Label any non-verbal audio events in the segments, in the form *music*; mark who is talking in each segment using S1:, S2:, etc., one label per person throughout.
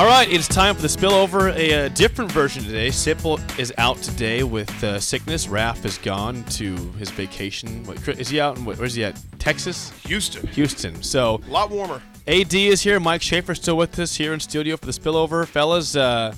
S1: All right, it's time for the spillover. A, uh different version today. Sipple is out today with uh, sickness. Raph is gone to his vacation. What, is he out? In, what, where's he at? Texas?
S2: Houston.
S1: Houston. So
S2: A lot warmer.
S1: AD is here. Mike Schaefer still with us here in studio for the spillover, fellas. Uh,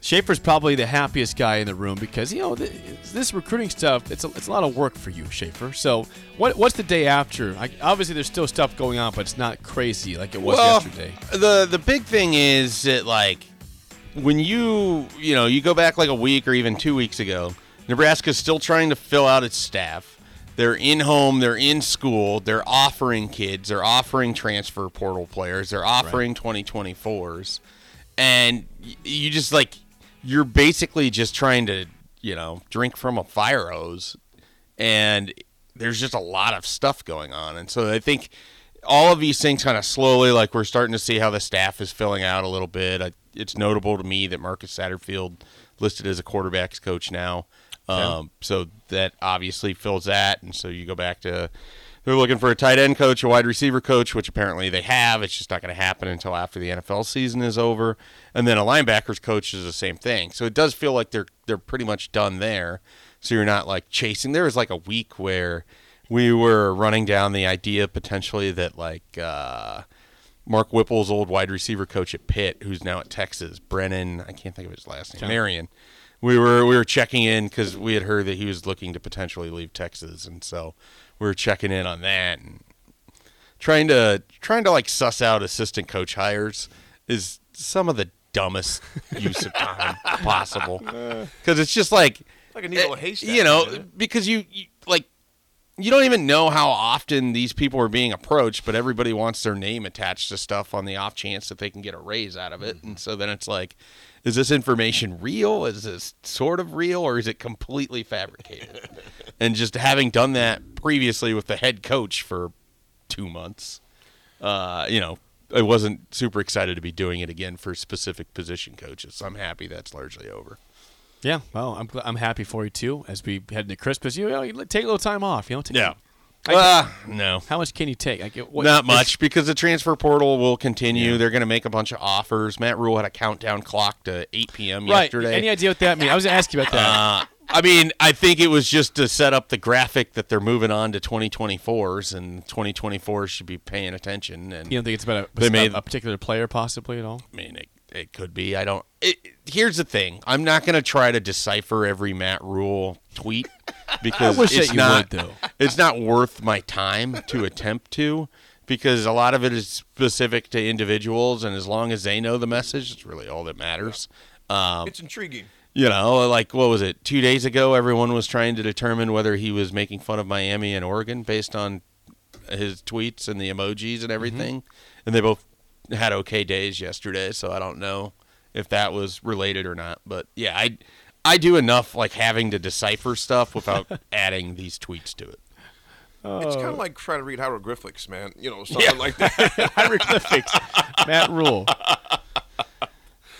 S1: Schaefer's probably the happiest guy in the room because you know th- this recruiting stuff. It's a, it's a lot of work for you, Schaefer. So what what's the day after? I, obviously, there's still stuff going on, but it's not crazy like it was
S3: well,
S1: yesterday.
S3: the the big thing is that like when you you know you go back like a week or even two weeks ago, Nebraska's still trying to fill out its staff. They're in home, they're in school, they're offering kids, they're offering transfer portal players, they're offering 2024s, and you just like you're basically just trying to you know drink from a fire hose and there's just a lot of stuff going on. And so I think all of these things kind of slowly, like we're starting to see how the staff is filling out a little bit. I, it's notable to me that Marcus Satterfield listed as a quarterbacks coach now. Um, so that obviously fills that. And so you go back to they're looking for a tight end coach, a wide receiver coach, which apparently they have. It's just not going to happen until after the NFL season is over. And then a linebackers coach is the same thing. So it does feel like they're they're pretty much done there. So you're not like chasing. There was like a week where we were running down the idea potentially that like uh, Mark Whipple's old wide receiver coach at Pitt, who's now at Texas, Brennan, I can't think of his last name, Marion. We were we were checking in because we had heard that he was looking to potentially leave Texas, and so we were checking in on that and trying to trying to like suss out assistant coach hires is some of the dumbest use of time *laughs* possible. Because it's just like
S2: Like a needle in
S3: eh,
S2: haystack,
S3: you know,
S2: isn't
S3: because you, you like you don't even know how often these people are being approached, but everybody wants their name attached to stuff on the off chance that they can get a raise out of it. And so then it's like, is this information real? Is this sort of real, or is it completely fabricated? *laughs* and just having done that previously with the head coach for two months, uh, you know, I wasn't super excited to be doing it again for specific position coaches. So I'm happy that's largely over.
S1: Yeah, well, I'm I'm happy for you too. As we head into Christmas, you know, you take a little time off. You know, take,
S3: Uh, no.
S1: How much can you take? Like, what,
S3: Not much because the transfer portal will continue. They're going to make a bunch of offers. Matt Rhule had a countdown clock to 8 p.m.
S1: Right.
S3: yesterday.
S1: Any idea what that means? I was gonna ask you about that.
S3: uh, I mean, I think it was just to set up the graphic that they're moving on to 2024s, and 2024s should be paying attention. And
S1: you don't think it's about a,
S3: They made-
S1: a particular player possibly at all?
S3: I mean, it, it could be. I don't. It, here's the thing. I'm not going to try to decipher every Matt Rhule tweet because
S1: wish
S3: it's
S1: that you
S3: not.
S1: would, though.
S3: It's not worth my time to attempt to because a lot of it is specific to individuals, and as long as they know the message, it's really all that matters. Um,
S2: It's intriguing.
S3: you know, like what was it? Two days ago, everyone was trying to determine whether he was making fun of Miami and Oregon based on his tweets and the emojis and everything, and they both had okay days yesterday. So I don't know if that was related or not. But yeah, I I do enough like having to decipher stuff without *laughs* adding these tweets to it.
S2: It's kind of like trying to read hieroglyphics, man. You know, something like that. *laughs*
S1: Hieroglyphics. Matt Rhule. *laughs*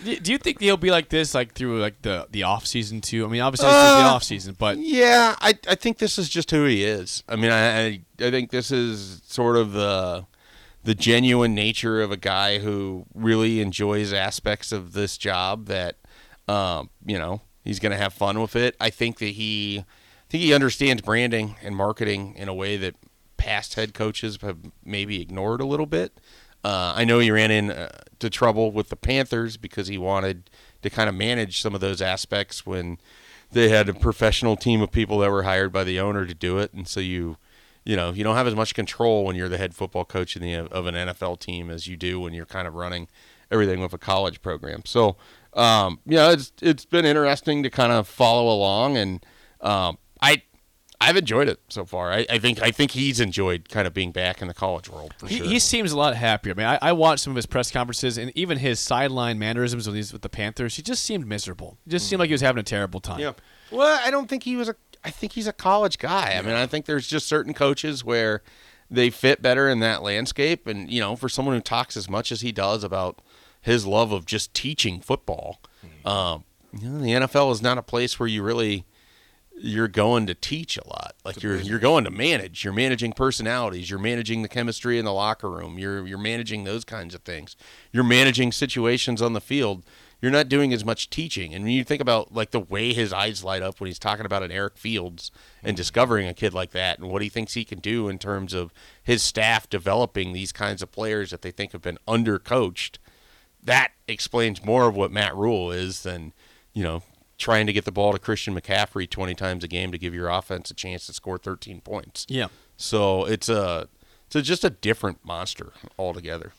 S1: Do do you think he'll be like this, like through like the the off season too? I mean, obviously it's just the
S3: Uh,
S1: off season, but
S3: Yeah, I I think this is just who he is. I mean, I I, I think this is sort of the the genuine nature of a guy who really enjoys aspects of this job that um, you know, he's going to have fun with it. I think that he I think he understands branding and marketing in a way that past head coaches have maybe ignored a little bit. Uh, I know he ran into to trouble with the Panthers because he wanted to kind of manage some of those aspects when they had a professional team of people that were hired by the owner to do it, and so you, you know, you don't have as much control when you're the head football coach in the, of an NFL team as you do when you're kind of running everything with a college program. So, um, you know, it's it's been interesting to kind of follow along, and um, I. I've enjoyed it so far. I, I think I think he's enjoyed kind of being back in the college world for
S1: he,
S3: sure.
S1: he seems a lot happier. I mean, I, I watched some of his press conferences and even his sideline mannerisms when he's with the Panthers. He just seemed miserable. He just seemed like he was having a terrible time.
S3: Yeah. Well, I don't think he was a. I think he's a college guy. I mean, I think there's just certain coaches where they fit better in that landscape, and you know, for someone who talks as much as he does about his love of just teaching football, um, you know, the NFL is not a place where you really you're going to teach a lot. Like you're you're going to manage. You're managing personalities. You're managing the chemistry in the locker room. You're you're managing those kinds of things. You're managing situations on the field. You're not doing as much teaching. And when you think about like the way his eyes light up when he's talking about an Eric Fields and discovering a kid like that and what he thinks he can do in terms of his staff developing these kinds of players that they think have been undercoached, that explains more of what Matt Rhule is than, you know, trying to get the ball to Christian McCaffrey 20 times a game to give your offense a chance to score 13 points.
S1: Yeah.
S3: So it's a it's a, just a different monster altogether.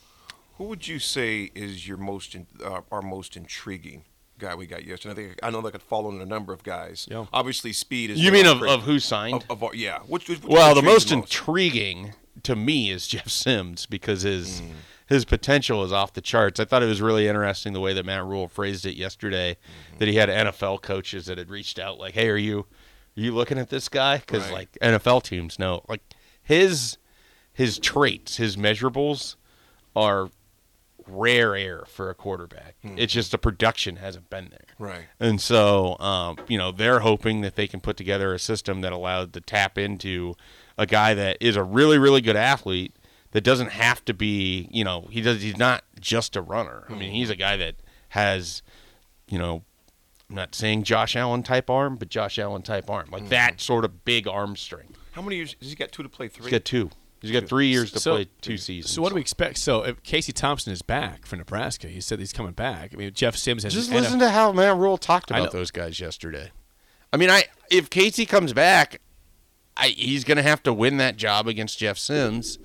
S2: Who would you say is your most in, uh, our most intriguing guy we got yesterday? I think I know that could fall on a number of guys.
S1: Yeah.
S2: Obviously, speed is.
S3: You mean of, of who signed?
S2: Of, of yeah. Which, which, which
S3: well, the
S2: intrigues
S3: most intriguing to me is Jeff Sims because his his potential is off the charts. I thought it was really interesting the way that Matt Rhule phrased it yesterday. That he had NFL coaches that had reached out like, "Hey, are you are you looking at this guy?" Because
S2: Right.
S3: like NFL teams know like his his traits, his measurables are rare air for a quarterback. It's just the production hasn't been there.
S2: Right.
S3: And so, um, you know, they're hoping that they can put together a system that allowed to tap into a guy that is a really, really good athlete that doesn't have to be, you know, he does. He's not just a runner. I mean, mm-hmm. he's a guy that has, you know, I'm not saying Josh Allen type arm, but Josh Allen type arm, like mm-hmm. that sort of big arm strength.
S2: How many years has he got? Two to play. Three.
S3: He's got two. He's got three years to
S1: So-
S3: play two seasons.
S1: So what do we expect? So if Casey Thompson is back for Nebraska, he said he's coming back. I mean, Jeff Sims has
S3: Just
S1: an
S3: listen to how Matt Rhule talked about those guys yesterday. I mean, I if Casey comes back, I, he's going to have to win that job against Jeff Sims,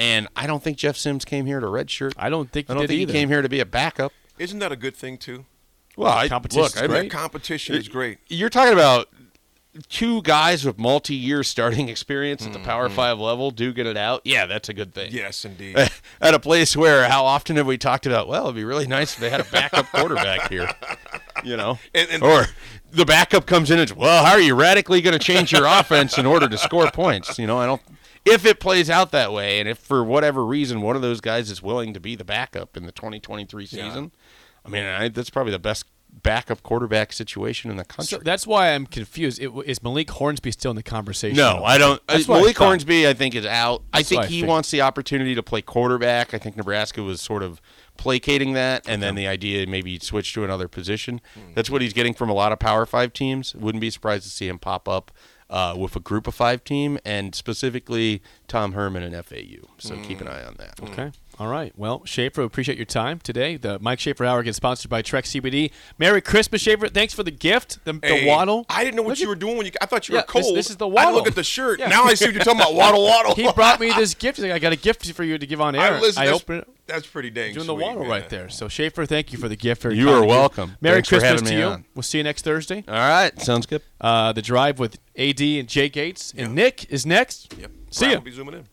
S3: and I don't think Jeff Sims came here to redshirt.
S1: I don't think
S3: I
S1: he
S3: don't
S1: did
S3: think
S1: either.
S3: he came here to be a backup.
S2: Isn't that a good thing too?
S3: Well, I,
S1: competition's
S3: look, I
S1: great.
S3: mean,
S2: Competition is great.
S3: you're talking about two guys with multi-year starting experience at the Power mm-hmm. Five level do get it out. Yeah, that's a good thing.
S2: Yes, indeed. *laughs*
S3: at a place where how often have we talked about? Well, it'd be really nice if they had a backup *laughs* quarterback here. You know, *laughs*
S2: And- and-
S3: or the backup comes in and well, how are you radically going to change your offense in order to score points? You know, I don't. If it plays out that way, and if for whatever reason one of those guys is willing to be the backup in the 2023 season, I mean, I, that's probably the best backup quarterback situation in the country.
S1: So that's why I'm confused. It, is Malik Hornsby still in the conversation?
S3: No, I don't.
S1: That's
S3: uh,
S1: I
S3: Malik
S1: thought.
S3: Hornsby, I think, is out. I think
S1: I
S3: he
S1: figured.
S3: wants the opportunity to play quarterback. I think Nebraska was sort of placating that, and then the idea maybe he'd switch to another position.
S1: Hmm.
S3: That's what he's getting from a lot of Power Five teams. Wouldn't be surprised to see him pop up uh, with a Group of Five team, and specifically Tom Herman and FAU. So keep an eye on that.
S1: Okay. All right. Well, Schaefer, appreciate your time today. The Mike Schaefer Hour gets sponsored by Trek CBD. Merry Christmas, Schaefer. Thanks for the gift, the, the waddle.
S2: I didn't know what
S1: Look
S2: you
S1: at-
S2: were doing when you. I thought you
S1: Yeah,
S2: were cold.
S1: this is the waddle.
S2: I look at the shirt.
S1: Yeah.
S2: Now I see what you're talking about. *laughs* Waddle, waddle.
S1: He brought me *laughs* this gift. He's like, I got a gift for you to give on air.
S2: I, listen,
S1: I open it.
S2: That's pretty dang
S1: Doing the
S2: sweet,
S1: waddle
S2: man.
S1: right there. So Schaefer, thank you for the gift. Very
S3: you are
S1: of
S3: welcome.
S1: Merry
S3: Thanks for
S1: Christmas
S3: having
S1: to you.
S3: on.
S1: We'll see you next Thursday.
S3: All right, sounds good.
S1: Uh, the drive with AD and Jay Gates and Nick is next.
S2: Yep.
S1: See
S2: Brian
S1: ya.
S2: will be zooming in.